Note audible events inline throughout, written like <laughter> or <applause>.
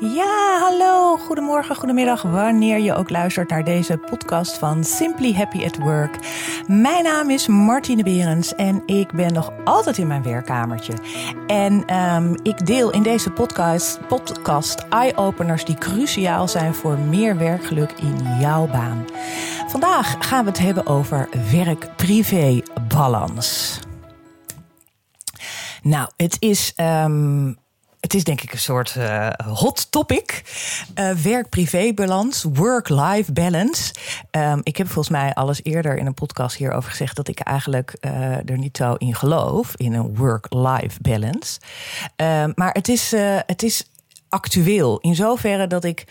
Ja, hallo, goedemorgen, goedemiddag, wanneer je ook luistert naar deze podcast van Simply Happy at Work. Mijn naam is Martine Berends en ik ben nog altijd in mijn werkkamertje. En ehm, ik deel in deze podcast, podcast eye-openers die cruciaal zijn voor meer werkgeluk in jouw baan. Vandaag gaan we het hebben over werk-privé-balans. Nou, het is. ehm, het is denk ik een soort eh, hot topic. Eh, Werk-privé-balans, work-life balance. Ehm, ik heb volgens mij alles eerder in een podcast hierover gezegd dat ik eigenlijk eh, er niet zo in geloof, in een work-life balance. Ehm, maar het is, het is actueel in zoverre dat ik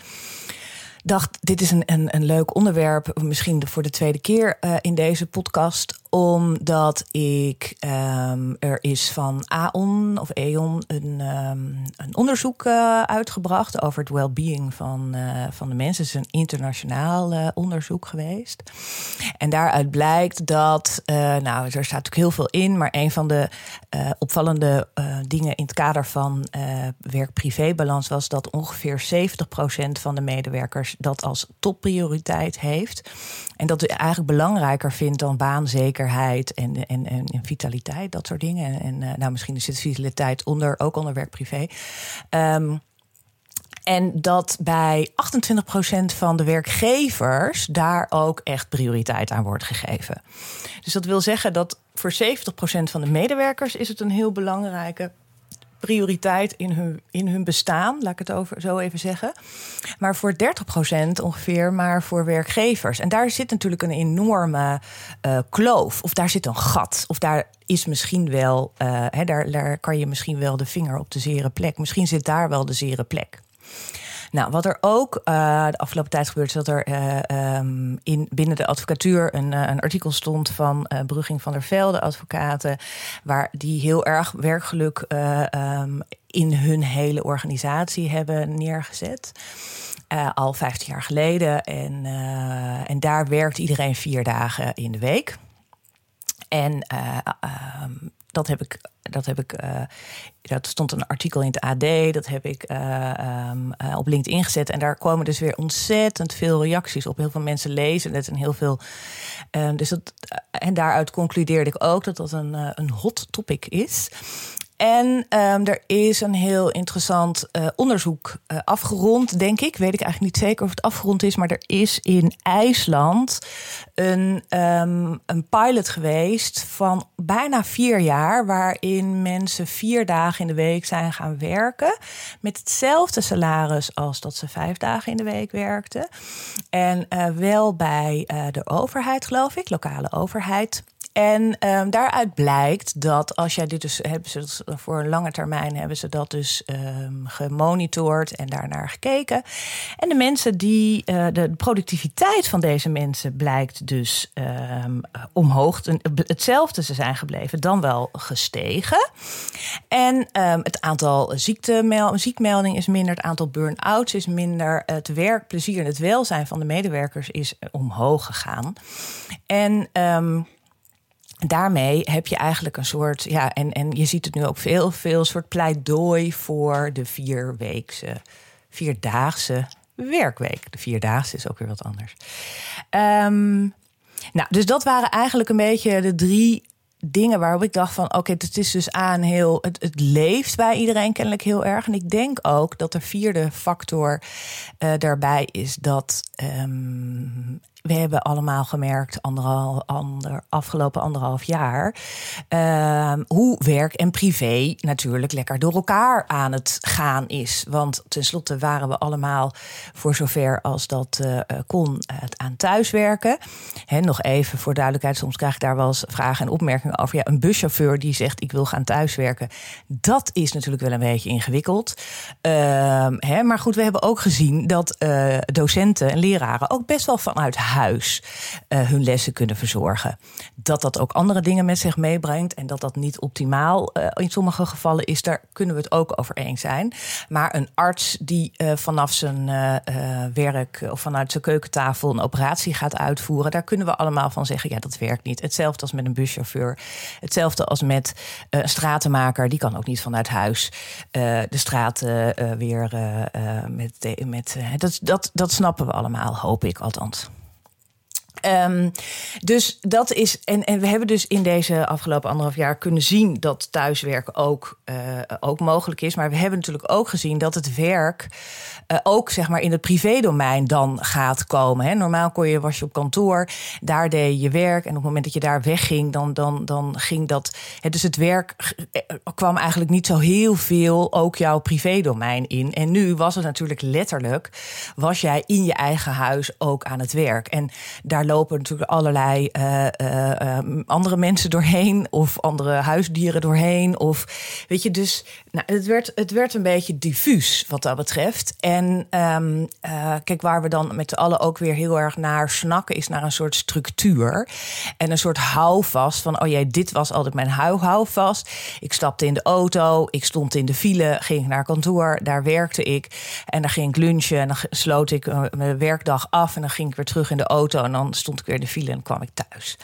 dacht, dit is een, een, een leuk onderwerp, misschien voor de tweede keer in deze podcast, omdat ik ehm, er is van Aon of Eon een, ehm, een onderzoek eh, uitgebracht over het well-being van, eh, van de mensen. Het is een internationaal eh, onderzoek geweest. En daaruit blijkt dat, nou, er staat natuurlijk heel veel in, maar een van de opvallende dingen in het kader van werk-privé-balans was dat ongeveer 70% van de medewerkers dat als topprioriteit heeft. En dat eigenlijk belangrijker vindt dan en, en, en vitaliteit, dat soort dingen. En, en, eh, nou, misschien zit vitaliteit onder, ook onder werk-privé. Ehm, en dat bij 28% van de werkgevers daar ook echt prioriteit aan wordt gegeven. Dus dat wil zeggen dat voor 70% van de medewerkers is het een heel belangrijke prioriteit in hun, in hun bestaan, laat ik het over, zo even zeggen. Maar voor 30% ongeveer maar voor werkgevers. En daar zit natuurlijk een enorme eh, kloof. Of daar zit een gat. Of daar is misschien wel, hè, daar, daar kan je misschien wel de vinger op de zere plek. Misschien zit daar wel de zere plek. Nou, wat er ook uh, de afgelopen tijd gebeurt, is dat er uh, um, in, binnen de advocatuur een, uh, een artikel stond van Brugging van der Velde, advocaten, waar die heel erg werkgeluk um, in hun hele organisatie hebben neergezet. al 15 jaar geleden. En, en daar werkt iedereen vier dagen in de week. En um, dat heb ik. Dat heb ik uh, dat stond een artikel in het AD. Dat heb ik uh, um, uh, op LinkedIn gezet. En daar komen dus weer ontzettend veel reacties op. Heel veel mensen lezen het en heel veel. dus dat, en daaruit concludeerde ik ook dat dat een, een hot topic is. En um, er is een heel interessant uh, onderzoek uh, afgerond, denk ik. Weet ik eigenlijk niet zeker of het afgerond is, maar er is in IJsland een, um, een pilot geweest van bijna vier jaar, waarin mensen vier dagen in de week zijn gaan werken met hetzelfde salaris als dat ze vijf dagen in de week werkten. En uh, wel bij de overheid, geloof ik, lokale overheid. En um, daaruit blijkt dat als jij dit dus hebben ze voor een lange termijn hebben ze dat dus um, gemonitord en daarnaar gekeken. En de mensen die uh, de productiviteit van deze mensen blijkt dus um, omhoog, hetzelfde ze zijn gebleven, dan wel gestegen. En het aantal ziektemel ziekmeldingen is minder, het aantal burn-outs is minder, het werkplezier en het welzijn van de medewerkers is omhoog gegaan. En daarmee heb je eigenlijk een soort, ja, en, en je ziet het nu ook veel, veel soort pleidooi voor de vierweekse, vierdaagse werkweek. De vierdaagse is ook weer wat anders. Um, nou, dus dat waren eigenlijk een beetje de drie dingen waarop ik dacht van oké, het is dus aan heel, het, het leeft bij iedereen kennelijk heel erg. En ik denk ook dat de vierde factor uh, daarbij is dat um, we hebben allemaal gemerkt, anderhal, ander, afgelopen anderhalf jaar, uh, hoe werk en privé natuurlijk lekker door elkaar aan het gaan is. Want tenslotte waren we allemaal, voor zover als dat uh, kon, aan thuiswerken. He, nog even voor duidelijkheid, soms krijg ik daar wel eens vragen en opmerkingen over. Ja, een buschauffeur die zegt ik wil gaan thuiswerken, dat is natuurlijk wel een beetje ingewikkeld. Uh, he, maar goed, we hebben ook gezien dat uh, docenten en leraren ook best wel vanuit huis huis hun lessen kunnen verzorgen. Dat dat ook andere dingen met zich meebrengt en dat dat niet optimaal in sommige gevallen is, daar kunnen we het ook over eens zijn. Maar een arts die vanaf zijn werk of vanuit zijn keukentafel een operatie gaat uitvoeren, daar kunnen we allemaal van zeggen: ja, dat werkt niet. Hetzelfde als met een buschauffeur. Hetzelfde als met een stratenmaker, die kan ook niet vanuit huis de straten weer met. met dat, dat, dat snappen we allemaal, hoop ik althans. Um, dus dat is. En, en we hebben dus in deze afgelopen anderhalf jaar kunnen zien dat thuiswerken ook, uh, ook mogelijk is. Maar we hebben natuurlijk ook gezien dat het werk uh, ook zeg maar in het privédomein dan gaat komen. Hè. Normaal kon je, was je op kantoor, daar deed je je werk. En op het moment dat je daar wegging, dan, dan, dan ging dat. Hè, dus het werk eh, kwam eigenlijk niet zo heel veel ook jouw privédomein in. En nu was het natuurlijk letterlijk, was jij in je eigen huis ook aan het werk. En daar lopen natuurlijk allerlei uh, uh, andere mensen doorheen. Of andere huisdieren doorheen. Of weet je, dus nou, het, werd, het werd een beetje diffuus wat dat betreft. En um, kijk, waar we dan met z'n allen ook weer heel erg naar snakken, is naar een soort structuur. En een soort houvast van: oh jee, dit was altijd mijn houvast. Ik stapte in de auto, ik stond in de file, ging naar kantoor, daar werkte ik. En dan ging ik lunchen en dan sloot ik mijn werkdag af. En dan ging ik weer terug in de auto. En dan stond ik weer in de file en kwam ik thuis.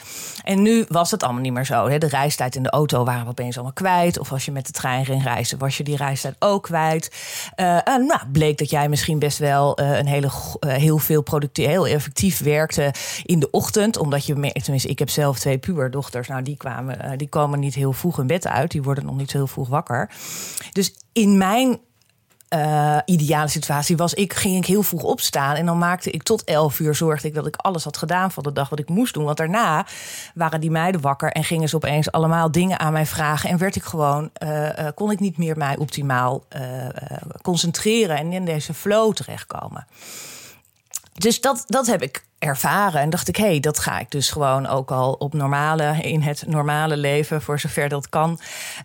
En nu was het allemaal niet meer zo. Hè. De reistijd in de auto waren we opeens allemaal kwijt. Of als je met de trein ging reizen, was je die reistijd ook kwijt. Uh, en nou, bleek dat jij misschien best wel uh, een hele, uh, heel veel productief, heel effectief werkte in de ochtend. Omdat je, tenminste, ik heb zelf twee puberdochters. Nou, die, kwamen, die komen niet heel vroeg in bed uit. Die worden nog niet heel vroeg wakker. Dus in mijn uh, ideale situatie was ik, ging ik heel vroeg opstaan. En dan maakte ik tot elf uur, zorgde ik dat ik alles had gedaan van de dag wat ik moest doen. Want daarna waren die meiden wakker en gingen ze opeens allemaal dingen aan mij vragen. En werd ik gewoon, uh, uh, kon ik niet meer mij optimaal concentreren en in deze flow terechtkomen. Dus dat, dat heb ik ervaren. En dacht ik, hé, hey, dat ga ik dus gewoon ook al op normale, in het normale leven, voor zover dat kan,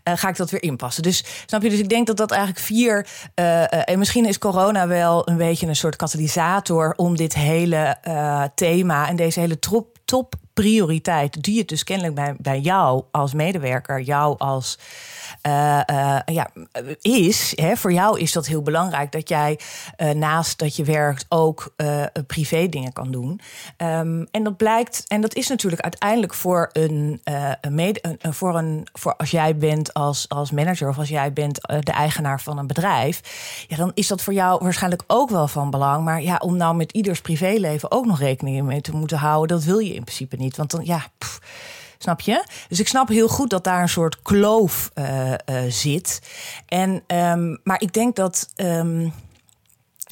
uh, ga ik dat weer inpassen. Dus snap je, dus ik denk dat dat eigenlijk vier. Uh, uh, en misschien is corona wel een beetje een soort katalysator om dit hele thema en deze hele trop, top prioriteit, die het dus kennelijk bij, bij jou als medewerker, jou als uh, uh, ja, is. Hè, voor jou is dat heel belangrijk dat jij uh, naast dat je werkt ook privé dingen kan doen. Um, en dat blijkt, en dat is natuurlijk uiteindelijk voor een, een, een, voor een voor als jij bent als, als manager of als jij bent de eigenaar van een bedrijf, ja, dan is dat voor jou waarschijnlijk ook wel van belang. Maar ja, om nou met ieders privéleven ook nog rekening mee te moeten houden, dat wil je in principe niet. Want dan ja. Snap je? Dus ik snap heel goed dat daar een soort kloof uh, uh, zit. En, um, maar ik denk dat um,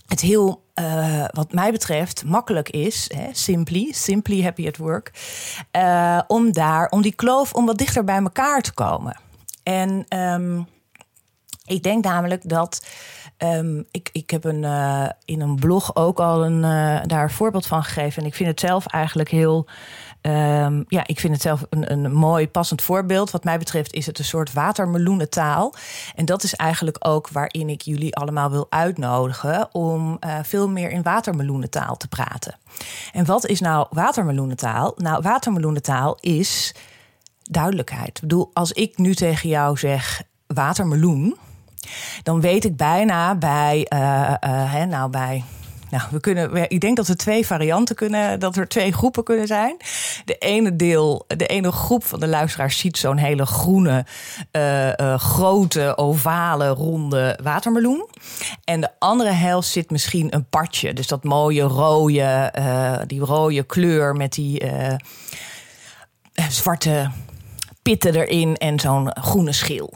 het heel, uh, wat mij betreft, makkelijk is, hè, simply, simply happy at work, om daar, om die kloof, om wat dichter bij elkaar te komen. En um, ik denk namelijk dat. Ik, ik heb een, in een blog ook al een, daar een voorbeeld van gegeven. En ik vind het zelf eigenlijk heel Um, ja, ik vind het zelf een, een mooi passend voorbeeld. Wat mij betreft is het een soort watermeloenentaal. En dat is eigenlijk ook waarin ik jullie allemaal wil uitnodigen om uh, veel meer in watermeloenentaal te praten. En wat is nou watermeloenentaal? Nou, watermeloenentaal is duidelijkheid. Ik bedoel, als ik nu tegen jou zeg watermeloen, dan weet ik bijna bij, uh, hè, nou bij nou, we kunnen, ik denk dat er twee varianten kunnen, dat er twee groepen kunnen zijn. De ene deel, de ene groep van de luisteraars ziet zo'n hele groene, uh, uh, grote, ovale, ronde watermeloen. En de andere helft zit misschien een partje. Dus dat mooie rode, uh, die rode kleur met die zwarte pitten erin en zo'n groene schil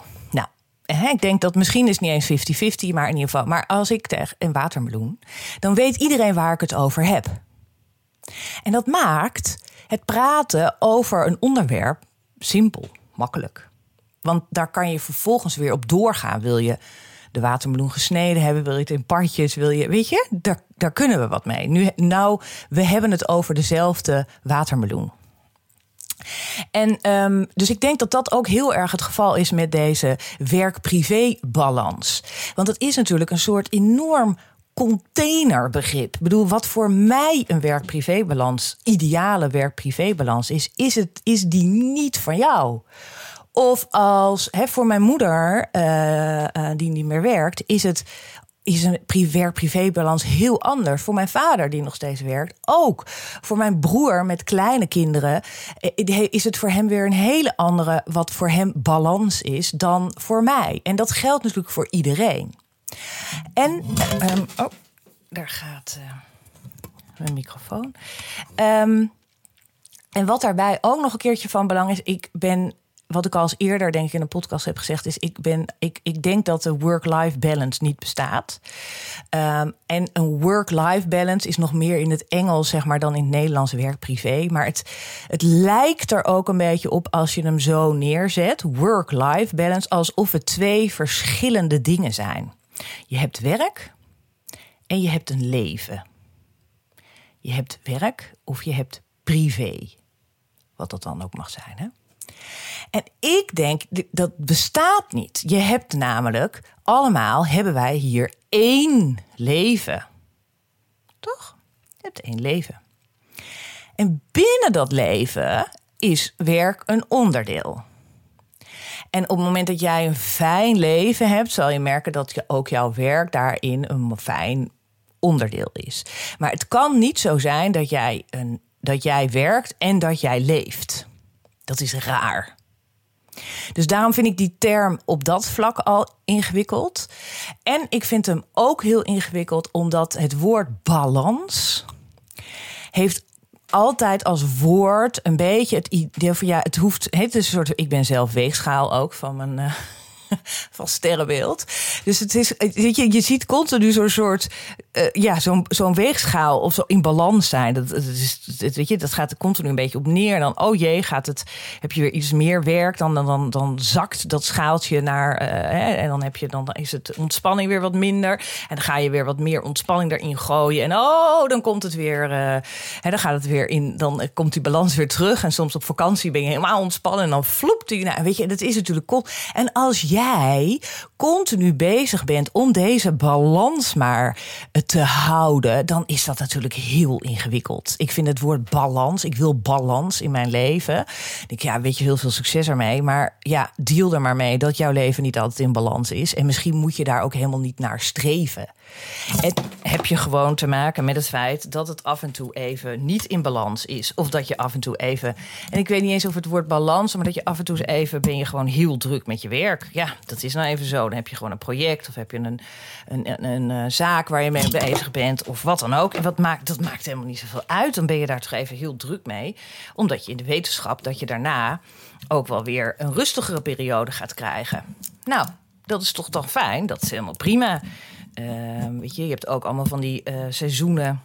ik denk dat misschien is het niet eens 50-50, maar in ieder geval. Maar als ik tegen een watermeloen, dan weet iedereen waar ik het over heb. En dat maakt het praten over een onderwerp simpel, makkelijk. Want daar kan je vervolgens weer op doorgaan. Wil je de watermeloen gesneden hebben? Wil je het in partjes? Wil je, weet je, daar, daar kunnen we wat mee. Nu, nou, we hebben het over dezelfde watermeloen. En um, dus ik denk dat dat ook heel erg het geval is met deze werk-privé-balans. Want het is natuurlijk een soort enorm containerbegrip. Ik bedoel, wat voor mij een werk-privé-balans, ideale werk-privé-balans is, is, het, is die niet van jou. Of als hè, voor mijn moeder, uh, uh, die niet meer werkt, is het is een werk-privé-balans heel anders. Voor mijn vader, die nog steeds werkt, ook. Voor mijn broer met kleine kinderen eh, is het voor hem weer een hele andere, wat voor hem balans is, dan voor mij. En dat geldt natuurlijk voor iedereen. En, um, oh, daar gaat mijn microfoon. Um, en wat daarbij ook nog een keertje van belang is, ik ben wat ik al eens eerder denk ik in een podcast heb gezegd, is ik, ben, ik, ik denk dat de work-life balance niet bestaat. Um, en een work-life balance is nog meer in het Engels, zeg maar, dan in het Nederlands werk-privé. Maar het, het lijkt er ook een beetje op als je hem zo neerzet. Work-life balance, alsof het twee verschillende dingen zijn. Je hebt werk en je hebt een leven. Je hebt werk of je hebt privé. Wat dat dan ook mag zijn. Hè? En ik denk, dat bestaat niet. Je hebt namelijk, allemaal hebben wij hier één leven. Toch? Je hebt één leven. En binnen dat leven is werk een onderdeel. En op het moment dat jij een fijn leven hebt, zal je merken dat je ook jouw werk daarin een fijn onderdeel is. Maar het kan niet zo zijn dat jij, een, dat jij werkt en dat jij leeft. Dat is raar. Dus daarom vind ik die term op dat vlak al ingewikkeld. En ik vind hem ook heel ingewikkeld omdat het woord balans heeft altijd als woord een beetje het idee van ja, het hoeft. Het een soort. Ik ben zelf weegschaal ook van mijn. Uh, <laughs> van sterrenbeeld. Dus het is, je, je ziet continu zo'n soort, uh, ja, zo'n zo'n weegschaal of zo in balans zijn. Dat, is, dat, weet je, dat gaat er continu een beetje op neer. En dan, oh jee, gaat het, heb je weer iets meer werk, dan, dan, dan, dan zakt dat schaaltje naar, uh, hè, en dan heb je, dan is het ontspanning weer wat minder. En dan ga je weer wat meer ontspanning erin gooien. En oh, dan komt het weer, uh, hè, dan gaat het weer in, dan komt die balans weer terug. En soms op vakantie ben je helemaal ontspannen en dan vloept die, nou, weet je, dat is natuurlijk cool. En als jij jij continu bezig bent om deze balans maar te houden, dan is dat natuurlijk heel ingewikkeld. Ik vind het woord balans, ik wil balans in mijn leven. Ik denk, ja, weet je, heel veel succes ermee. Maar ja, deal er maar mee dat jouw leven niet altijd in balans is. En misschien moet je daar ook helemaal niet naar streven. En heb je gewoon te maken met het feit dat het af en toe even niet in balans is. Of dat je af en toe even. En ik weet niet eens of het woord balans, maar dat je af en toe even ben je gewoon heel druk met je werk. Ja, dat is nou even zo. Dan heb je gewoon een project of heb je een, een, een, eh, zaak waar je mee bezig bent of wat dan ook. En wat maakt, dat maakt helemaal niet zoveel uit. Dan ben je daar toch even heel druk mee. Omdat je in de wetenschap dat je daarna ook wel weer een rustigere periode gaat krijgen. Nou, dat is toch dan fijn. Dat is helemaal prima. Uh, weet je, je hebt ook allemaal van die uh, seizoenen.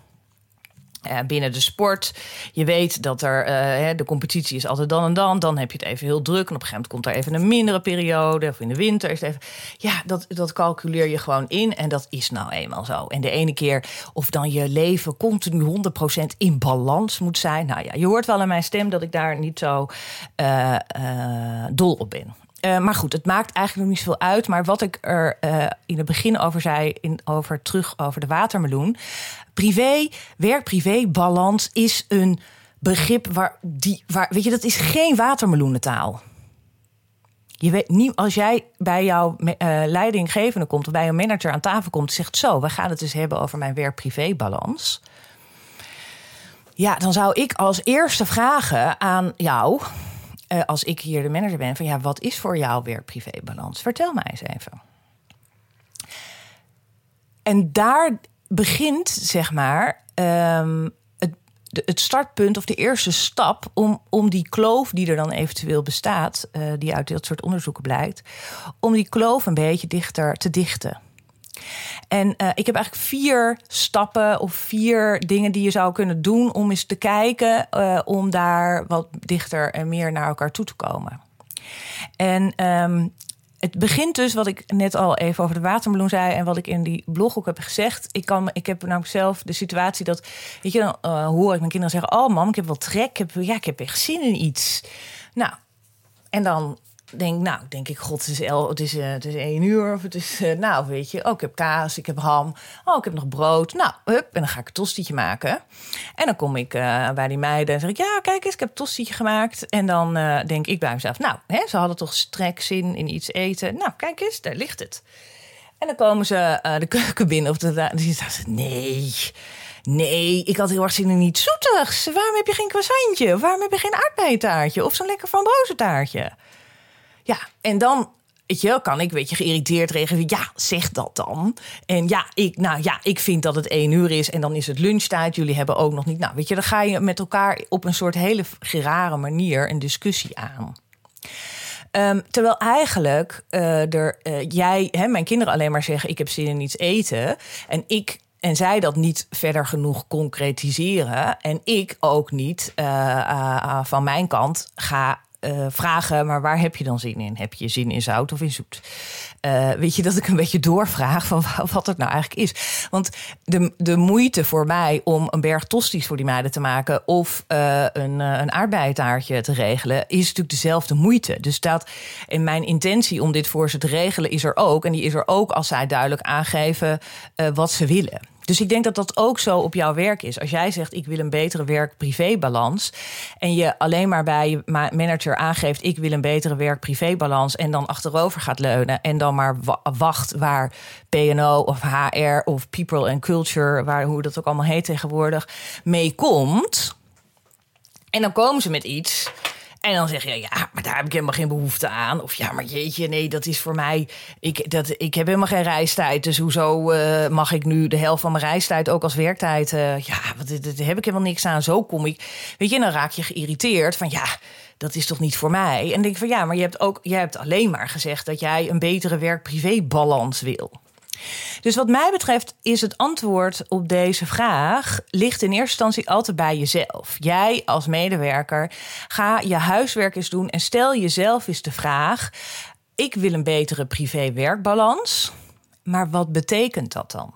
Uh, binnen de sport. Je weet dat er uh, de competitie is altijd dan en dan. Dan heb je het even heel druk. En op een gegeven moment komt er even een mindere periode. Of in de winter is het even. Ja, dat, dat calculeer je gewoon in. En dat is nou eenmaal zo. En de ene keer of dan je leven continu 100% in balans moet zijn. Nou ja, je hoort wel aan mijn stem dat ik daar niet zo dol op ben. Uh, maar goed, het maakt eigenlijk nog niet zoveel uit. Maar wat ik er uh, in het begin over zei, in, over terug over de watermeloen. Privé, werk-privé balans is een begrip waar die, waar, weet je, dat is geen watermeloenentaal. Je weet niet, als jij bij jouw uh, leidinggevende komt of bij een manager aan tafel komt zegt: Zo, we gaan het dus hebben over mijn werk-privé balans. Ja, dan zou ik als eerste vragen aan jou uh, als ik hier de manager ben, van ja, wat is voor jou werk-privé-balans? Vertel mij eens even. En daar begint, zeg maar, um, het, het, startpunt of de eerste stap om, om die kloof die er dan eventueel bestaat, uh, die uit dat soort onderzoeken blijkt, om die kloof een beetje dichter te dichten. En uh, ik heb eigenlijk vier stappen of vier dingen die je zou kunnen doen om eens te kijken uh, om daar wat dichter en meer naar elkaar toe te komen. En um, het begint dus, wat ik net al even over de watermeloen zei en wat ik in die blog ook heb gezegd. Ik, kan, ik heb namelijk zelf de situatie dat, weet je, dan uh, hoor ik mijn kinderen zeggen: Oh, mam, ik heb wel trek. Ik heb, ja, ik heb echt zin in iets. Nou, en dan denk, nou, denk ik, god, het is, het is, uh, het is één uur. Of het is, uh, nou, weet je, oh, ik heb kaas, ik heb ham. Oh, ik heb nog brood. Nou, hup, en dan ga ik een tostietje maken. En dan kom ik uh, bij die meiden en zeg ik, ja, kijk eens, ik heb een tostietje gemaakt. En dan denk ik bij mezelf, nou, hè, ze hadden toch strek zin in iets eten. Nou, kijk eens, daar ligt het. En dan komen ze de keuken binnen. Of de, dan ze, nee, Nee, ik had heel erg zin in iets zoetigs. Waarom heb je geen croissantje? Waarom heb je geen aardbeientaartje? Of zo'n lekker frambozentaartje? Ja, en dan weet je, kan ik weet je geïrriteerd reageren. Ja, zeg dat dan. En ja, ik, nou ja, ik vind dat het één uur is en dan is het lunchtijd. Jullie hebben ook nog niet. Nou, weet je, dan ga je met elkaar op een soort hele rare manier een discussie aan. Um, terwijl eigenlijk uh, er, uh, jij, hè, mijn kinderen alleen maar zeggen: ik heb zin in iets eten. En ik en zij dat niet verder genoeg concretiseren. En ik ook niet uh, van mijn kant ga uh, vragen, maar waar heb je dan zin in? Heb je zin in zout of in zoet? Uh, weet je, dat ik een <laughs> beetje doorvraag van wat het nou eigenlijk is. Want de, de moeite voor mij om een berg tosties voor die meiden te maken... of uh, een, een aardbeitaartje te regelen, is natuurlijk dezelfde moeite. Dus dat in mijn intentie om dit voor ze te regelen is er ook. En die is er ook als zij duidelijk aangeven wat ze willen. Dus ik denk dat dat ook zo op jouw werk is. Als jij zegt, ik wil een betere werk-privé-balans... en je alleen maar bij je manager aangeeft... ik wil een betere werk-privé-balans... en dan achterover gaat leunen... en dan maar wacht waar PNO of HR of People and Culture... Waar, hoe dat ook allemaal heet tegenwoordig, mee komt... en dan komen ze met iets en dan zeg je, ja, maar daar heb ik helemaal geen behoefte aan. Of ja, maar jeetje, nee, dat is voor mij... Ik, dat, ik heb helemaal geen reistijd. Dus hoezo uh, mag ik nu de helft van mijn reistijd ook als werktijd... Uh, ja, daar heb ik helemaal niks aan. Zo kom ik... Weet je, dan raak je geïrriteerd van ja dat is toch niet voor mij? En denk van ja, maar je hebt ook, jij hebt alleen maar gezegd dat jij een betere werk-privé-balans wil. Dus wat mij betreft is het antwoord op deze vraag ligt in eerste instantie altijd bij jezelf. Jij als medewerker ga je huiswerk eens doen en stel jezelf eens de vraag: ik wil een betere privé-werkbalans, maar wat betekent dat dan?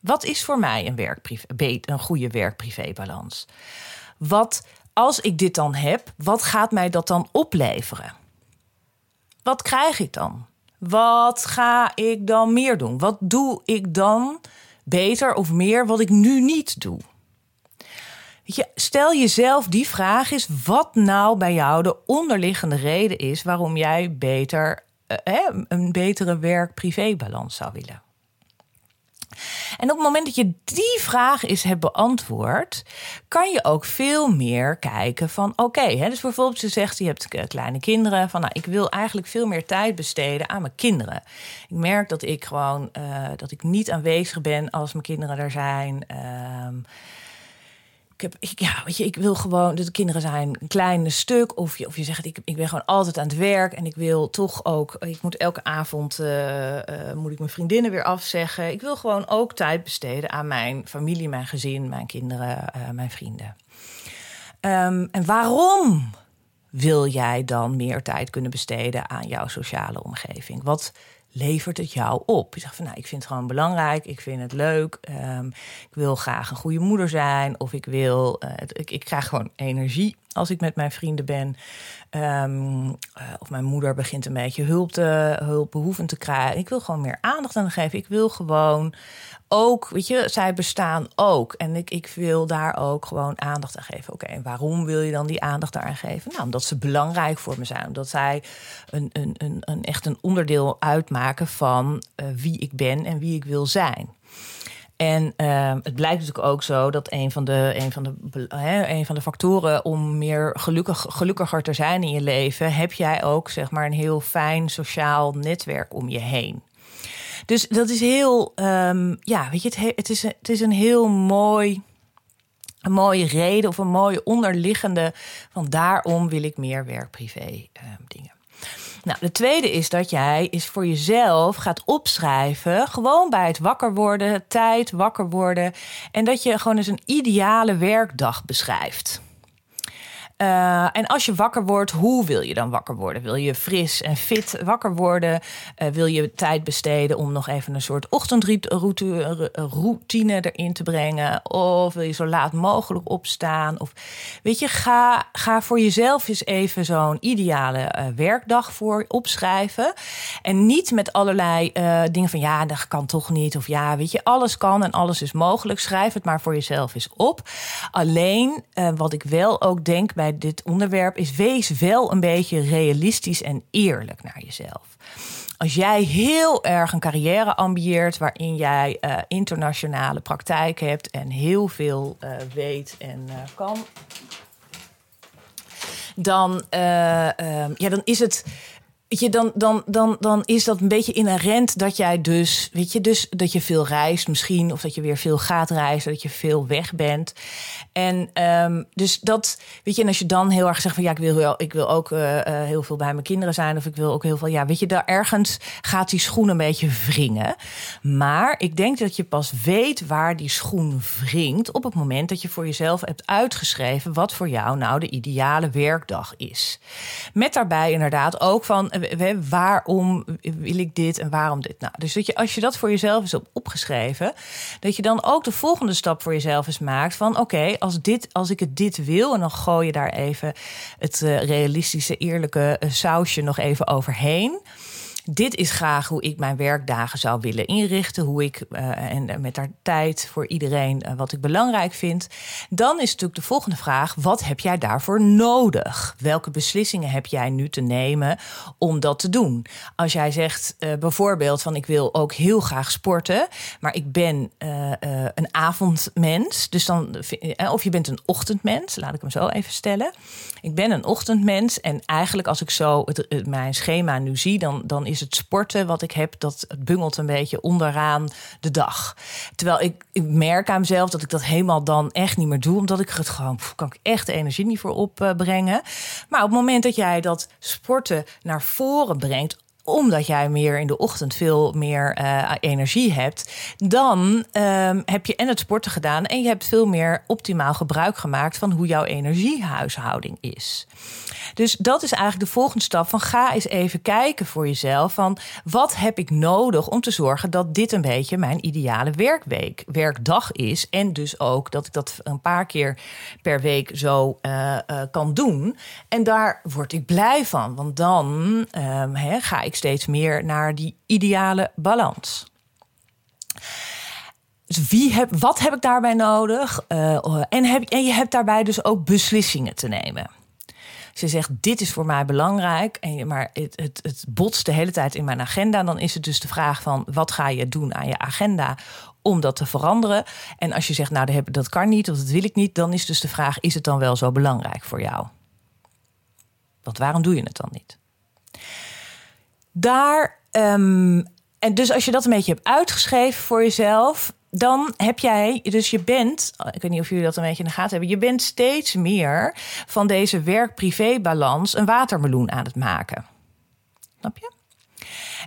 Wat is voor mij een, werk een goede werk-privé-balans? Wat als ik dit dan heb, wat gaat mij dat dan opleveren? Wat krijg ik dan? Wat ga ik dan meer doen? Wat doe ik dan beter of meer wat ik nu niet doe? Je, stel jezelf die vraag is: wat nou bij jou de onderliggende reden is waarom jij beter, uh, een betere werk-privé-balans zou willen? En op het moment dat je die vraag eens hebt beantwoord, kan je ook veel meer kijken van oké, dus bijvoorbeeld ze zegt je hebt kleine kinderen, van nou ik wil eigenlijk veel meer tijd besteden aan mijn kinderen. Ik merk dat ik gewoon uh, dat ik niet aanwezig ben als mijn kinderen er zijn. Uh, ik, heb, ik, ja, weet je, ik wil gewoon, de kinderen zijn een klein stuk. Of je, of je zegt, ik, ik ben gewoon altijd aan het werk. En ik wil toch ook, ik moet elke avond, uh, uh, moet ik mijn vriendinnen weer afzeggen. Ik wil gewoon ook tijd besteden aan mijn familie, mijn gezin, mijn kinderen, uh, mijn vrienden. Um, en waarom wil jij dan meer tijd kunnen besteden aan jouw sociale omgeving? Wat levert het jou op? Je zegt van nou, ik vind het gewoon belangrijk, ik vind het leuk, um, ik wil graag een goede moeder zijn, of ik wil, uh, ik, ik krijg gewoon energie als ik met mijn vrienden ben. Um, uh, of mijn moeder begint een beetje hulp te, te krijgen. Ik wil gewoon meer aandacht aan geven. Ik wil gewoon ook, weet je, zij bestaan ook. En ik, ik wil daar ook gewoon aandacht aan geven. Oké, en waarom wil je dan die aandacht aan geven? Nou, omdat ze belangrijk voor me zijn. Omdat zij een, een, een, een echt een onderdeel uitmaken van uh, wie ik ben en wie ik wil zijn. En uh, het blijkt natuurlijk ook zo dat een van de, een van de, hè, een van de factoren om meer gelukkig, gelukkiger te zijn in je leven, heb jij ook zeg maar een heel fijn sociaal netwerk om je heen. Dus dat is heel, um, ja, weet je, het, het, is, het is een heel mooi, een mooie reden of een mooie onderliggende van daarom wil ik meer werk-privé um, dingen. Nou, de tweede is dat jij is voor jezelf gaat opschrijven, gewoon bij het wakker worden, tijd wakker worden, en dat je gewoon eens een ideale werkdag beschrijft. Uh, en als je wakker wordt, hoe wil je dan wakker worden? Wil je fris en fit wakker worden? Uh, wil je tijd besteden om nog even een soort ochtendroutine erin te brengen? Of wil je zo laat mogelijk opstaan? Of weet je, ga, ga voor jezelf eens even zo'n ideale uh, werkdag voor opschrijven. En niet met allerlei dingen van ja, dat kan toch niet. Of ja, weet je, alles kan en alles is mogelijk. Schrijf het maar voor jezelf eens op. Alleen wat ik wel ook denk dit onderwerp is: wees wel een beetje realistisch en eerlijk naar jezelf. Als jij heel erg een carrière ambieert waarin jij uh, internationale praktijk hebt en heel veel uh, weet en uh, kan, dan, ja, dan is het Weet je, dan, dan, dan, dan is dat een beetje inherent dat jij dus, weet je, dus dat je veel reist misschien, of dat je weer veel gaat reizen, dat je veel weg bent. En um, dus dat, weet je, en als je dan heel erg zegt van ja, ik wil, wel, ik wil ook uh, uh, heel veel bij mijn kinderen zijn, of ik wil ook heel veel, ja, weet je, daar ergens gaat die schoen een beetje wringen. Maar ik denk dat je pas weet waar die schoen wringt op het moment dat je voor jezelf hebt uitgeschreven wat voor jou nou de ideale werkdag is. Met daarbij inderdaad ook van waarom wil ik dit en waarom dit? Nou, dus dat je, als je dat voor jezelf is op opgeschreven, dat je dan ook de volgende stap voor jezelf eens maakt van oké, als dit, als ik het dit wil, en dan gooi je daar even het uh, realistische, eerlijke uh, sausje nog even overheen dit is graag hoe ik mijn werkdagen zou willen inrichten. Hoe ik uh, en met daar tijd voor iedereen uh, wat ik belangrijk vind. Dan is natuurlijk de volgende vraag: wat heb jij daarvoor nodig? Welke beslissingen heb jij nu te nemen om dat te doen? Als jij zegt bijvoorbeeld van ik wil ook heel graag sporten, maar ik ben een avondmens. Dus dan, of je bent een ochtendmens, laat ik hem zo even stellen. Ik ben een ochtendmens en eigenlijk als ik zo het, mijn schema nu zie, dan, dan is het sporten wat ik heb, dat bungelt een beetje onderaan de dag. Terwijl ik, ik merk aan mezelf dat ik dat helemaal dan echt niet meer doe, omdat ik het gewoon, kan ik echt de energie niet voor opbrengen. Maar op het moment dat jij dat sporten naar voren brengt, omdat jij meer in de ochtend veel meer uh, energie hebt, dan um, heb je en het sporten gedaan en je hebt veel meer optimaal gebruik gemaakt van hoe jouw energiehuishouding is. Dus dat is eigenlijk de volgende stap van ga eens even kijken voor jezelf van wat heb ik nodig om te zorgen dat dit een beetje mijn ideale werkweek, werkdag is en dus ook dat ik dat een paar keer per week zo uh, uh, kan doen. En daar word ik blij van, want dan he, ga ik steeds meer naar die ideale balans. Dus wie heb, wat heb ik daarbij nodig? Uh, en, heb, en je hebt daarbij dus ook beslissingen te nemen. Je zegt, dit is voor mij belangrijk, en maar het, het, het botst de hele tijd in mijn agenda, dan is het dus de vraag van wat ga je doen aan je agenda om dat te veranderen? En als je zegt, nou dat kan niet of dat wil ik niet, dan is dus de vraag, is het dan wel zo belangrijk voor jou? Want waarom doe je het dan niet? Daar, um, en dus als je dat een beetje hebt uitgeschreven voor jezelf, dan heb jij, dus je bent, ik weet niet of jullie dat een beetje in de gaten hebben, je bent steeds meer van deze werk-privé-balans een watermeloen aan het maken. Snap je?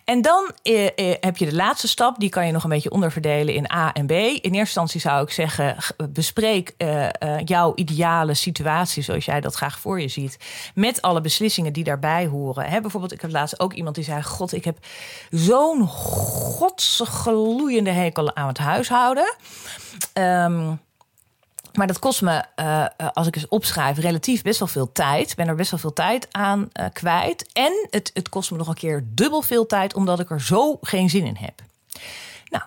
En dan eh, eh, heb je de laatste stap, die kan je nog een beetje onderverdelen in A en B. In eerste instantie zou ik zeggen, bespreek uh, uh, jouw ideale situatie zoals jij dat graag voor je ziet. Met alle beslissingen die daarbij horen. He, bijvoorbeeld, ik heb laatst ook iemand die zei, god, ik heb zo'n godsgeloeiende hekel aan het huishouden. Um, maar dat kost me, uh, als ik eens opschrijf, relatief best wel veel tijd. Ik ben er best wel veel tijd aan uh, kwijt. En het, het kost me nog een keer dubbel veel tijd, omdat ik er zo geen zin in heb. Nou,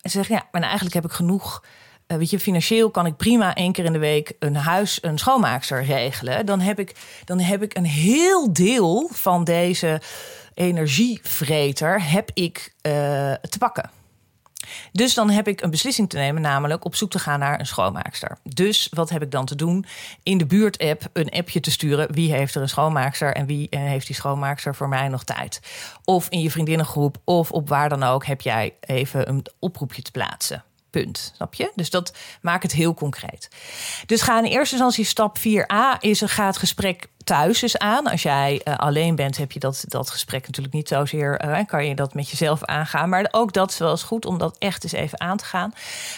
en ze zeggen, ja, maar nou, eigenlijk heb ik genoeg. Uh, weet je, financieel kan ik prima één keer in de week een huis, een schoonmaakster regelen. Dan heb ik, dan heb ik een heel deel van deze energievreter heb ik te pakken. Dus dan heb ik een beslissing te nemen, namelijk op zoek te gaan naar een schoonmaakster. Dus wat heb ik dan te doen? In de buurt-app een appje te sturen. Wie heeft er een schoonmaakster en wie eh, heeft die schoonmaakster voor mij nog tijd? Of in je vriendinnengroep of op waar dan ook heb jij even een oproepje te plaatsen. Punt. Snap je? Dus dat maakt het heel concreet. Dus ga in eerste instantie stap 4a is ga het gesprek thuis is aan. Als jij uh, alleen bent, heb je dat, dat gesprek natuurlijk niet zozeer. Uh, kan je dat met jezelf aangaan. Maar ook dat is wel eens goed om dat echt eens even aan te gaan.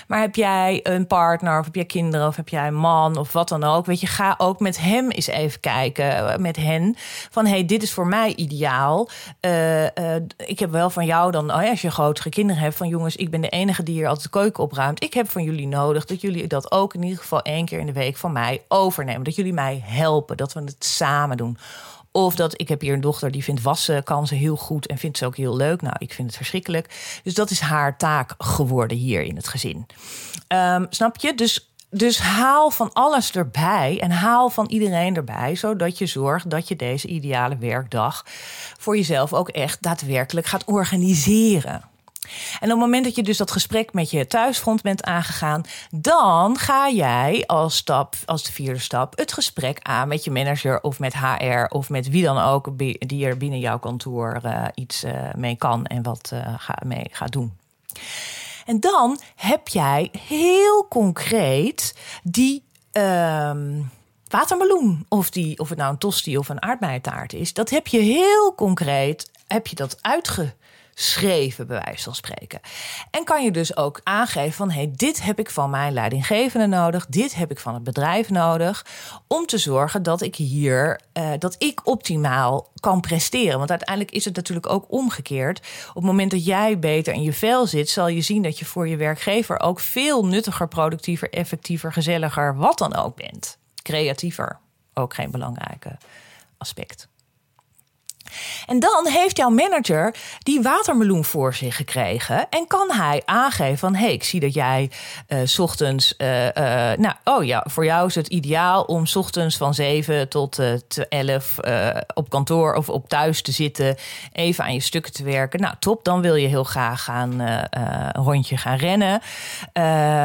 Maar heb jij een partner, of heb jij kinderen, of heb jij een man, of wat dan ook. Weet je, ga ook met hem eens even kijken. Met hen. Van hey, dit is voor mij ideaal. ik heb wel van jou dan, oh ja, als je grotere kinderen hebt, van jongens, ik ben de enige die hier altijd de keuken opruimt. Ik heb van jullie nodig dat jullie dat ook in ieder geval één keer in de week van mij overnemen. Dat jullie mij helpen, dat we het samen doen. Of dat ik heb hier een dochter die vindt wassen kan ze heel goed en vindt ze ook heel leuk. Nou, ik vind het verschrikkelijk. Dus dat is haar taak geworden hier in het gezin. Um, snap je? Dus, dus haal van alles erbij en haal van iedereen erbij, zodat je zorgt dat je deze ideale werkdag voor jezelf ook echt daadwerkelijk gaat organiseren. En op het moment dat je dus dat gesprek met je thuisfront bent aangegaan, dan ga jij als stap, als de vierde stap, het gesprek aan met je manager of met HR of met wie dan ook die er binnen jouw kantoor uh, iets uh, mee kan en wat ga, mee gaat doen. En dan heb jij heel concreet die. Uh, watermeloen, of, die, of het nou een tosti of een aardbeitaart is, dat heb je heel concreet, heb je dat uitge, schreven, bij wijze van spreken. En kan je dus ook aangeven van hey, dit heb ik van mijn leidinggevende nodig, dit heb ik van het bedrijf nodig, om te zorgen dat ik hier uh, dat ik optimaal kan presteren. Want uiteindelijk is het natuurlijk ook omgekeerd. Op het moment dat jij beter in je vel zit, zal je zien dat je voor je werkgever ook veel nuttiger, productiever, effectiever, gezelliger, wat dan ook bent. Creatiever, ook geen belangrijke aspect. En dan heeft jouw manager die watermeloen voor zich gekregen. En kan hij aangeven van... hé, hey, ik zie dat jij s ochtends... Uh, uh, nou, oh ja, voor jou is het ideaal om s ochtends van 7 tot 11 op kantoor of op thuis te zitten. Even aan je stukken te werken. Nou, top, dan wil je heel graag gaan een rondje gaan rennen.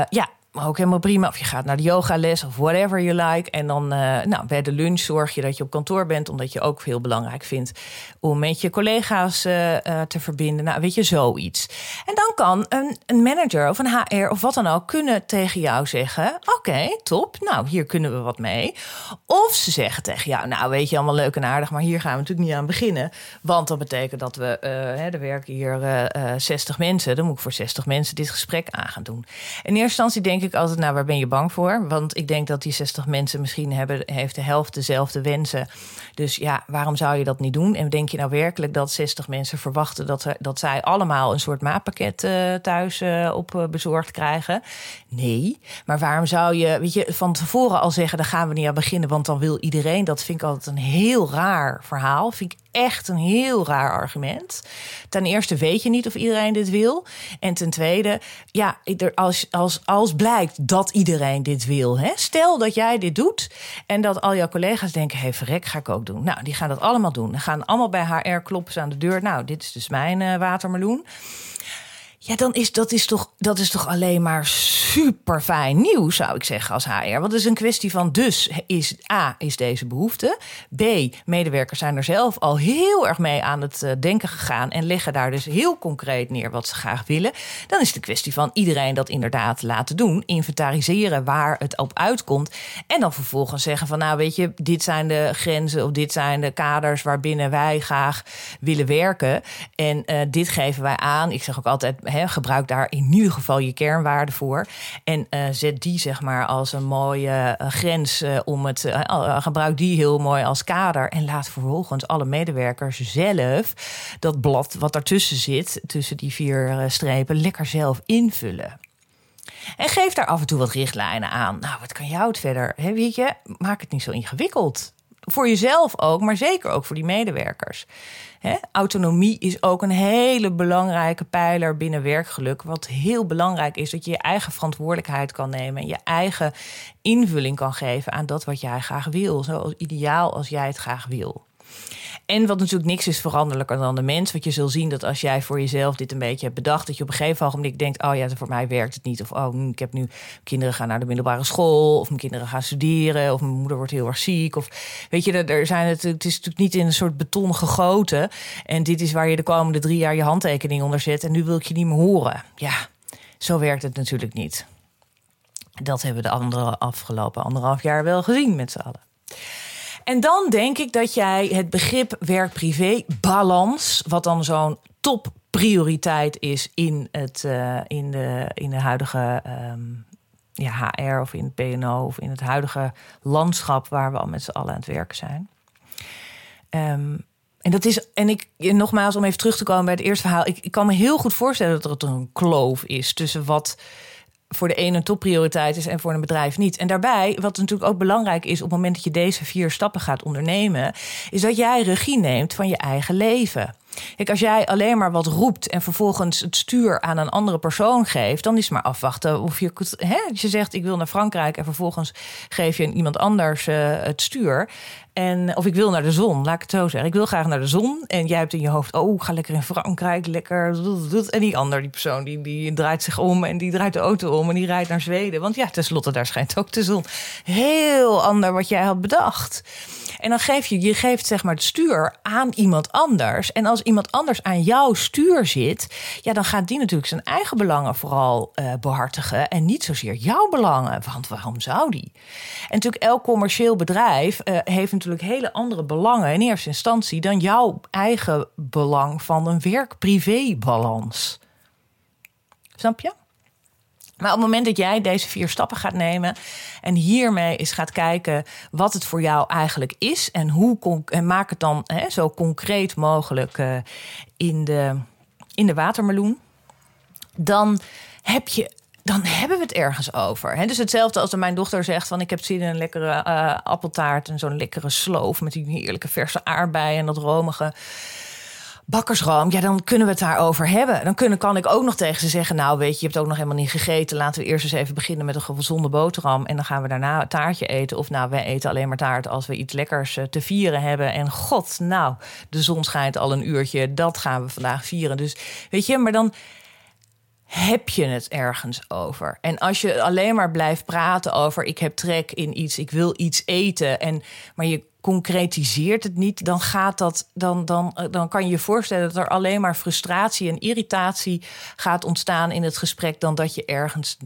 ja, maar ook helemaal prima. Of je gaat naar de yogales of whatever you like. En dan uh, nou, bij de lunch zorg je dat je op kantoor bent. Omdat je ook heel belangrijk vindt om met je collega's uh, uh, te verbinden. Nou, weet je, zoiets. En dan kan een, een, manager of een HR of wat dan ook kunnen tegen jou zeggen... oké, top, nou, hier kunnen we wat mee. Of ze zeggen tegen jou, nou, weet je, allemaal leuk en aardig... maar hier gaan we natuurlijk niet aan beginnen. Want dat betekent dat we, hè, er werken hier 60 mensen. Dan moet ik voor 60 mensen dit gesprek aan gaan doen. In eerste instantie denk ik altijd, nou, waar ben je bang voor? Want ik denk dat die 60 mensen misschien hebben, heeft de helft dezelfde wensen. Dus ja, waarom zou je dat niet doen? En denk je nou werkelijk dat 60 mensen verwachten dat, dat zij allemaal een soort maatpakket uh, thuis uh, op uh, bezorgd krijgen? Nee. Maar waarom zou je, weet je, van tevoren al zeggen, daar gaan we niet aan beginnen, want dan wil iedereen. Dat vind ik altijd een heel raar verhaal. Vind ik echt een heel raar argument. Ten eerste weet je niet of iedereen dit wil. En ten tweede, ja, als, als, als blijkt dat iedereen dit wil. Hè? Stel dat jij dit doet en dat al jouw collega's denken: hé, hey, verrek, ga ik ook doen. Nou, die gaan dat allemaal doen. Dan gaan allemaal bij HR kloppen aan de deur. Nou, dit is dus mijn uh, watermeloen. Ja, dan is dat is toch, dat is toch alleen maar super fijn nieuws, zou ik zeggen, als HR. Want het is een kwestie van dus is A, is deze behoefte. B, medewerkers zijn er zelf al heel erg mee aan het eh, denken gegaan en leggen daar dus heel concreet neer wat ze graag willen. Dan is het een kwestie van iedereen dat inderdaad laten doen, inventariseren waar het op uitkomt. En dan vervolgens zeggen van nou weet je, dit zijn de grenzen of dit zijn de kaders waarbinnen wij graag willen werken. En uh, dit geven wij aan. Ik zeg ook altijd gebruik daar in ieder geval je kernwaarde voor. En uh, zet die zeg maar als een mooie uh, grens uh, om het. gebruik die heel mooi als kader. En laat vervolgens alle medewerkers zelf dat blad wat ertussen zit, tussen die vier strepen, lekker zelf invullen. En geef daar af en toe wat richtlijnen aan. Nou, wat kan jou het verder? He, weet je, maak het niet zo ingewikkeld. Voor jezelf ook, maar zeker ook voor die medewerkers. autonomie is ook een hele belangrijke pijler binnen werkgeluk. Wat heel belangrijk is dat je je eigen verantwoordelijkheid kan nemen. En je eigen invulling kan geven aan dat wat jij graag wil. Zo ideaal als jij het graag wil. En wat natuurlijk niks is veranderlijker dan de mens. Want je zult zien dat als jij voor jezelf dit een beetje hebt bedacht, dat je op een gegeven moment denkt: oh ja, voor mij werkt het niet. Of oh, ik heb nu kinderen gaan naar de middelbare school. Of mijn kinderen gaan studeren. Of mijn moeder wordt heel erg ziek. Of weet je, er zijn het, het is natuurlijk niet in een soort beton gegoten. En dit is waar je de komende drie jaar je handtekening onder zet. En nu wil ik je niet meer horen. Ja, zo werkt het natuurlijk niet. Dat hebben de andere afgelopen anderhalf jaar wel gezien met z'n allen. En dan denk ik dat jij het begrip werk-privé-balans, wat dan zo'n topprioriteit is in, het, uh, in, de, in de huidige um, ja, HR of in het PNO of in het huidige landschap waar we al met z'n allen aan het werken zijn. Um, en dat is, en ik, nogmaals, om even terug te komen bij het eerste verhaal. Ik, ik kan me heel goed voorstellen dat er een kloof is tussen wat voor de ene een topprioriteit is en voor een bedrijf niet. En daarbij, wat natuurlijk ook belangrijk is op het moment dat je deze vier stappen gaat ondernemen, is dat jij regie neemt van je eigen leven. Kijk, als jij alleen maar wat roept en vervolgens het stuur aan een andere persoon geeft, dan is het maar afwachten of je. Hè, je zegt ik wil naar Frankrijk en vervolgens geef je iemand anders uh, het stuur. En, of ik wil naar de zon, laat ik het zo zeggen. Ik wil graag naar de zon. En jij hebt in je hoofd, oh, ga lekker in Frankrijk, lekker. En die ander, die persoon, die, die draait zich om en die draait de auto om en die rijdt naar Zweden. Want ja, tenslotte, daar schijnt ook de zon. Heel ander wat jij had bedacht. En dan geef je, je geeft zeg maar het stuur aan iemand anders. En als iemand anders aan jouw stuur zit, ja, dan gaat die natuurlijk zijn eigen belangen vooral uh, behartigen. En niet zozeer jouw belangen. Want waarom zou die? En natuurlijk, elk commercieel bedrijf uh, heeft natuurlijk hele andere belangen in eerste instantie dan jouw eigen belang van een werk-privé-balans. Snap je? Maar op het moment dat jij deze vier stappen gaat nemen en hiermee eens gaat kijken wat het voor jou eigenlijk is en hoe en maak het dan hè, zo concreet mogelijk uh, in, de, in de watermeloen, dan heb je dan hebben we het ergens over. Dus hetzelfde als mijn dochter zegt: van ik heb zin in een lekkere uh, appeltaart en zo'n lekkere sloof met die heerlijke verse aardbeien en dat romige bakkersroom, ja, dan kunnen we het daarover hebben. Dan kan ik ook nog tegen ze zeggen: Nou, weet je, je hebt ook nog helemaal niet gegeten. Laten we eerst eens even beginnen met een gezonde boterham. En dan gaan we daarna een taartje eten. Of nou, wij eten alleen maar taart als we iets lekkers eh, te vieren hebben. En god, nou, de zon schijnt al een uurtje. Dat gaan we vandaag vieren. Dus weet je, maar dan heb je het ergens over. En als je alleen maar blijft praten over ik heb trek in iets, ik wil iets eten en maar je concretiseert het niet, dan gaat dat, dan, dan, dan kan je je voorstellen dat er alleen maar frustratie en irritatie gaat ontstaan in het gesprek dan dat je ergens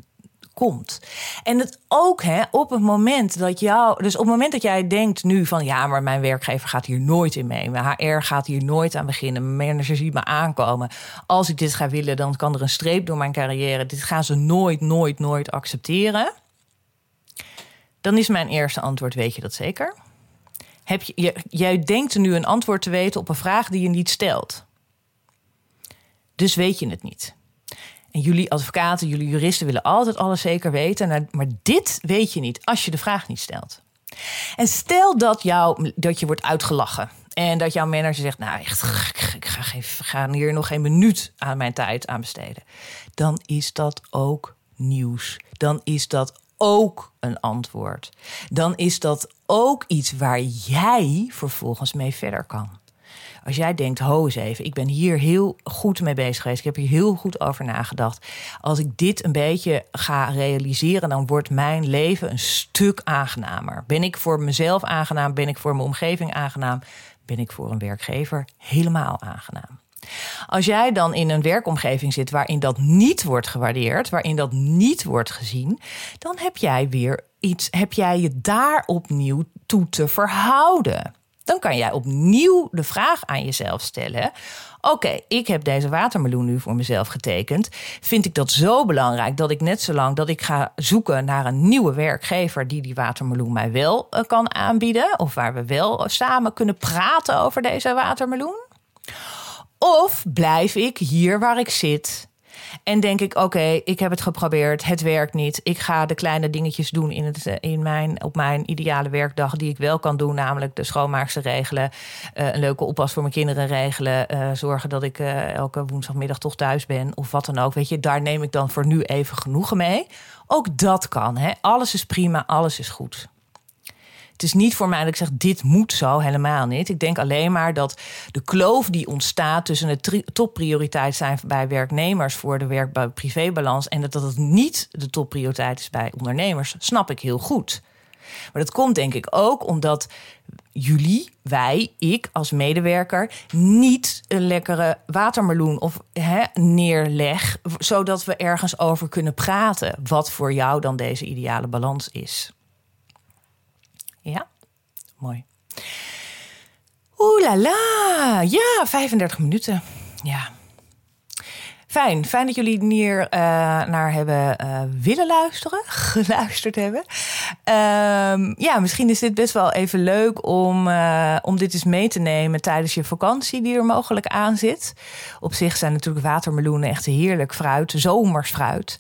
komt. En het ook hè, op het moment dat jou, dus op het moment dat jij denkt nu van ja, maar mijn werkgever gaat hier nooit in mee, mijn HR gaat hier nooit aan beginnen, mijn manager ziet me aankomen. Als ik dit ga willen, dan kan er een streep door mijn carrière. Dit gaan ze nooit, nooit, nooit accepteren. Dan is mijn eerste antwoord: weet je dat zeker? Heb je, jij denkt nu een antwoord te weten op een vraag die je niet stelt. Dus weet je het niet. En jullie advocaten, jullie juristen willen altijd alles zeker weten. Maar dit weet je niet als je de vraag niet stelt. En stel dat, jou, dat je wordt uitgelachen. En dat jouw manager zegt: Nou, echt, ik ga, ga hier nog geen minuut aan mijn tijd aan besteden. Dan is dat ook nieuws. Dan is dat ook een antwoord. Dan is dat ook iets waar jij vervolgens mee verder kan. Als jij denkt, ho eens even, ik ben hier heel goed mee bezig geweest. Ik heb hier heel goed over nagedacht. Als ik dit een beetje ga realiseren, dan wordt mijn leven een stuk aangenamer. Ben ik voor mezelf aangenaam? Ben ik voor mijn omgeving aangenaam? Ben ik voor een werkgever helemaal aangenaam? Als jij dan in een werkomgeving zit waarin dat niet wordt gewaardeerd, waarin dat niet wordt gezien, dan heb jij weer iets, heb jij je daar opnieuw toe te verhouden. Dan kan jij opnieuw de vraag aan jezelf stellen: Oké, ik heb deze watermeloen nu voor mezelf getekend. Vind ik dat zo belangrijk dat ik net zo lang dat ik ga zoeken naar een nieuwe werkgever die die watermeloen mij wel eh, kan aanbieden, of waar we wel samen kunnen praten over deze watermeloen? Of blijf ik hier waar ik zit en denk ik, oké, ik heb het geprobeerd, het werkt niet. Ik ga de kleine dingetjes doen in het, eh, in mijn, op mijn ideale werkdag die ik wel kan doen. Namelijk de schoonmaakster regelen, uh, een leuke oppas voor mijn kinderen regelen. Uh, zorgen dat ik elke woensdagmiddag toch thuis ben of wat dan ook. Weet je, daar neem ik dan voor nu even genoegen mee. Ook dat kan. Hè? Alles is prima, alles is goed. Het is niet voor mij dat ik zeg, dit moet zo, helemaal niet. Ik denk alleen maar dat de kloof die ontstaat tussen het topprioriteit zijn bij werknemers voor de werk-privébalans en dat dat het niet de topprioriteit is bij ondernemers, snap ik heel goed. Maar dat komt denk ik ook omdat jullie, wij, ik als medewerker niet een lekkere watermeloen of hè, neerleg, zodat we ergens over kunnen praten wat voor jou dan deze ideale balans is. Ja? Mooi. Oeh la la, ja, 35 minuten. Ja, Fijn, fijn dat jullie hier uh, naar hebben uh, willen luisteren, <laughs> geluisterd hebben. Um, ja, misschien is dit best wel even leuk om, uh, om dit eens mee te nemen tijdens je vakantie die er mogelijk aan zit. Op zich zijn natuurlijk watermeloenen echt heerlijk fruit, zomers fruit.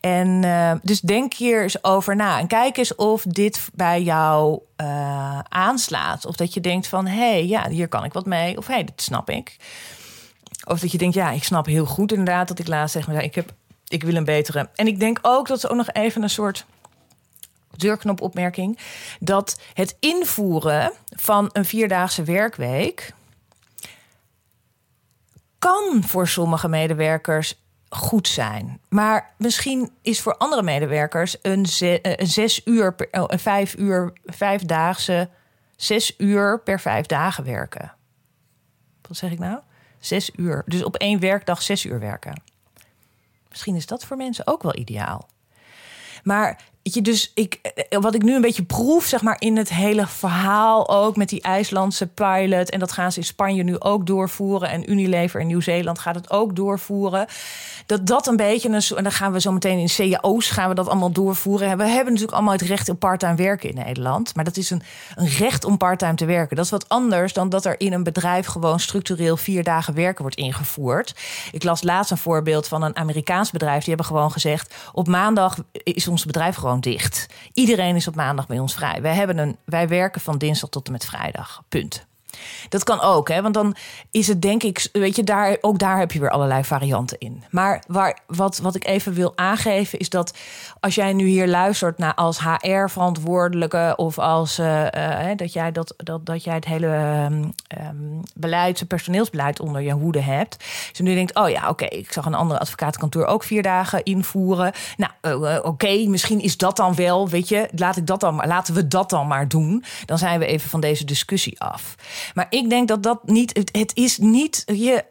En dus denk hier eens over na en kijk eens of dit bij jou aanslaat. Of dat je denkt van, hé, hey, ja, hier kan ik wat mee. Of hé, hey, dit snap ik. Of dat je denkt, ja, ik snap heel goed inderdaad dat ik laatst zeg, maar ik, heb, ik wil een betere. En ik denk ook dat ze ook nog even een soort deurknopopmerking. Dat het invoeren van een vierdaagse werkweek kan voor sommige medewerkers goed zijn. Maar misschien is voor andere medewerkers een, een zes uur, oh, een vijf uur, vijfdaagse, zes uur per vijf dagen werken. Wat zeg ik nou? Zes uur. Dus op één werkdag zes uur werken. Misschien is dat voor mensen ook wel ideaal. Maar je, dus ik, eh, wat ik nu een beetje proef, zeg maar, in het hele verhaal ook met die IJslandse pilot. En dat gaan ze in Spanje nu ook doorvoeren. En Unilever in Nieuw-Zeeland gaat het ook doorvoeren. Dat dat een beetje. En dan gaan we zo meteen in cao's gaan we dat allemaal doorvoeren. We hebben natuurlijk allemaal het recht op parttime werken in Nederland. Maar dat is een, een recht om parttime te werken. Dat is wat anders dan dat er in een bedrijf gewoon structureel vier dagen werken wordt ingevoerd. Ik las laatst een voorbeeld van een Amerikaans bedrijf. Die hebben gewoon gezegd: op maandag is ons bedrijf gewoon dicht. Iedereen is op maandag bij ons vrij. Wij, hebben een, wij werken van dinsdag tot en met vrijdag. Punt. Dat kan ook, hè? want dan is het denk ik, weet je, daar, ook daar heb je weer allerlei varianten in. Maar waar, wat, wat ik even wil aangeven is dat als jij nu hier luistert naar als HR-verantwoordelijke of als uh, dat, jij dat, dat, dat jij het hele um, beleid, personeelsbeleid onder je hoede hebt. Dus nu denkt, oh ja, oké, ik zag een andere advocatenkantoor ook vier dagen invoeren. Nou, uh, oké, misschien is dat dan wel, weet je, laat ik dat dan, laten we dat dan maar doen. Dan zijn we even van deze discussie af. Maar ik denk dat dat niet. Het, is niet. Je,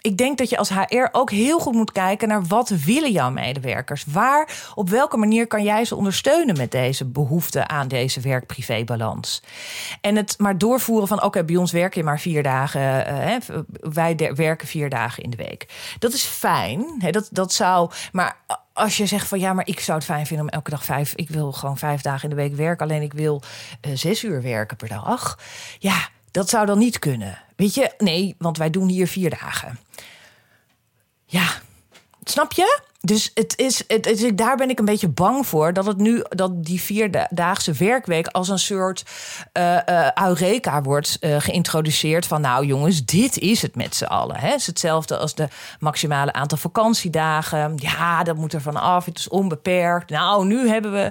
ik denk dat je als HR ook heel goed moet kijken naar wat willen jouw medewerkers. Waar, op welke manier kan jij ze ondersteunen met deze behoefte aan deze werk-privé-balans? En het maar doorvoeren van oké, bij ons werk je maar vier dagen. Hè, wij werken vier dagen in de week. Dat is fijn. Hè, dat, dat zou. Maar als je zegt van ja, maar ik zou het fijn vinden om elke dag vijf. Ik wil gewoon vijf dagen in de week werken. Alleen ik wil uh, zes uur werken per dag. Ja dat zou dan niet kunnen. Weet je, nee, want wij doen hier vier dagen. Ja, snap je? Dus het is, het, het, daar ben ik een beetje bang voor dat het nu dat die vierdaagse werkweek als een soort uh, Eureka wordt uh, geïntroduceerd. Van nou jongens, dit is het met z'n allen. Hè? Hetzelfde als de maximale aantal vakantiedagen. Ja, dat moet er vanaf. Het is onbeperkt. Nou, nu hebben we.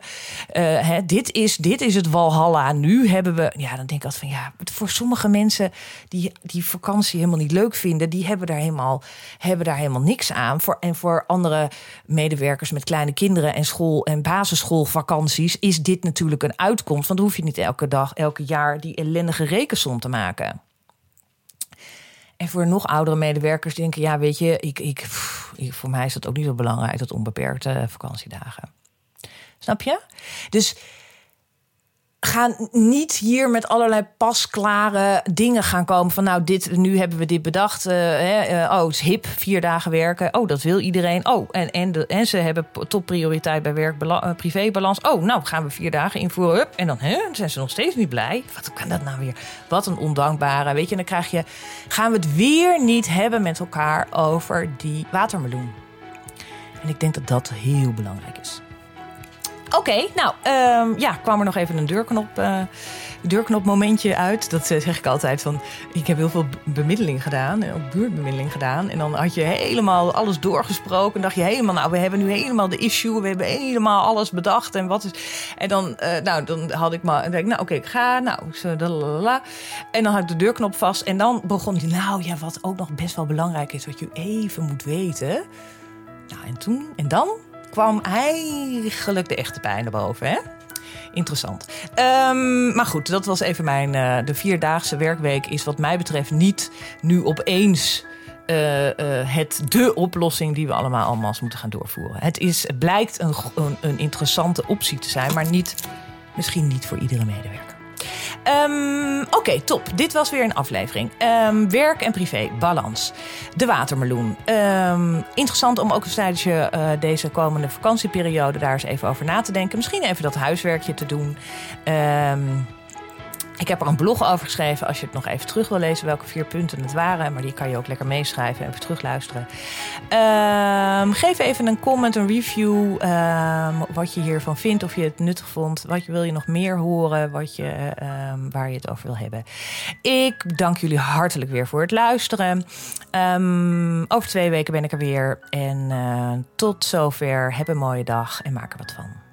Hè, dit, is, dit is het Walhalla. Nu hebben we. Ja, dan denk ik altijd van ja, voor sommige mensen die die vakantie helemaal niet leuk vinden, die hebben daar helemaal, hebben daar helemaal niks aan. Voor, en voor andere medewerkers met kleine kinderen en school- en basisschoolvakanties, is dit natuurlijk een uitkomst. Want dan hoef je niet elke dag, elke jaar die ellendige rekensom te maken. En voor nog oudere medewerkers denken, ja, weet je, ik, ik, voor mij is dat ook niet zo belangrijk, dat onbeperkte vakantiedagen. Snap je? Dus ga niet hier met allerlei pasklare dingen gaan komen. Van nou, dit, nu hebben we dit bedacht. Hè, uh, oh, het is hip, vier dagen werken. Oh, dat wil iedereen. Oh, en, en, en ze hebben topprioriteit bij werk, uh, privébalans. Oh, nou gaan we vier dagen invoeren. Up, en dan hè, zijn ze nog steeds niet blij. Wat kan dat nou weer? Wat een ondankbare. Weet je, dan krijg je. Gaan we het weer niet hebben met elkaar over die watermeloen? En ik denk dat dat heel belangrijk is. Oké, nou um, ja, kwam er nog even een deurknop, uh, deurknopmomentje uit. Dat zeg ik altijd van. Ik heb heel veel bemiddeling gedaan, ook buurtbemiddeling gedaan. En dan had je helemaal alles doorgesproken. En dacht je helemaal, nou, we hebben nu helemaal de issue. We hebben helemaal alles bedacht. En wat is. En dan, uh, nou, dan had ik maar. denk nou, oké, ik ga. Nou, zo, En dan had ik de deurknop vast. En dan begon hij, nou ja, wat ook nog best wel belangrijk is, wat je even moet weten. Nou, en toen, en dan kwam eigenlijk de echte pijn naar boven. Hè? Interessant. Um, maar goed, dat was even mijn. Uh, de vierdaagse werkweek is, wat mij betreft, niet nu opeens. Uh, het de oplossing die we allemaal allemaal moeten gaan doorvoeren. Het, is, het blijkt een, een, een interessante optie te zijn, maar niet, misschien niet voor iedere medewerker. Ehm, Oké, top. Dit was weer een aflevering. Ehm, werk en privé, balans. De watermeloen. Ehm, interessant om ook tijdens je uh, deze komende vakantieperiode daar eens even over na te denken. Misschien even dat huiswerkje te doen. Um, ik heb er een blog over geschreven als je het nog even terug wil lezen welke vier punten het waren. Maar die kan je ook lekker meeschrijven en even terugluisteren. Um, geef even een comment, een review. Um, wat je hiervan vindt, of je het nuttig vond. Wat je, wil je nog meer horen, wat je, um, waar je het over wil hebben. Ik dank jullie hartelijk weer voor het luisteren. over twee weken ben ik er weer. En uh, tot zover. Heb een mooie dag en maak er wat van.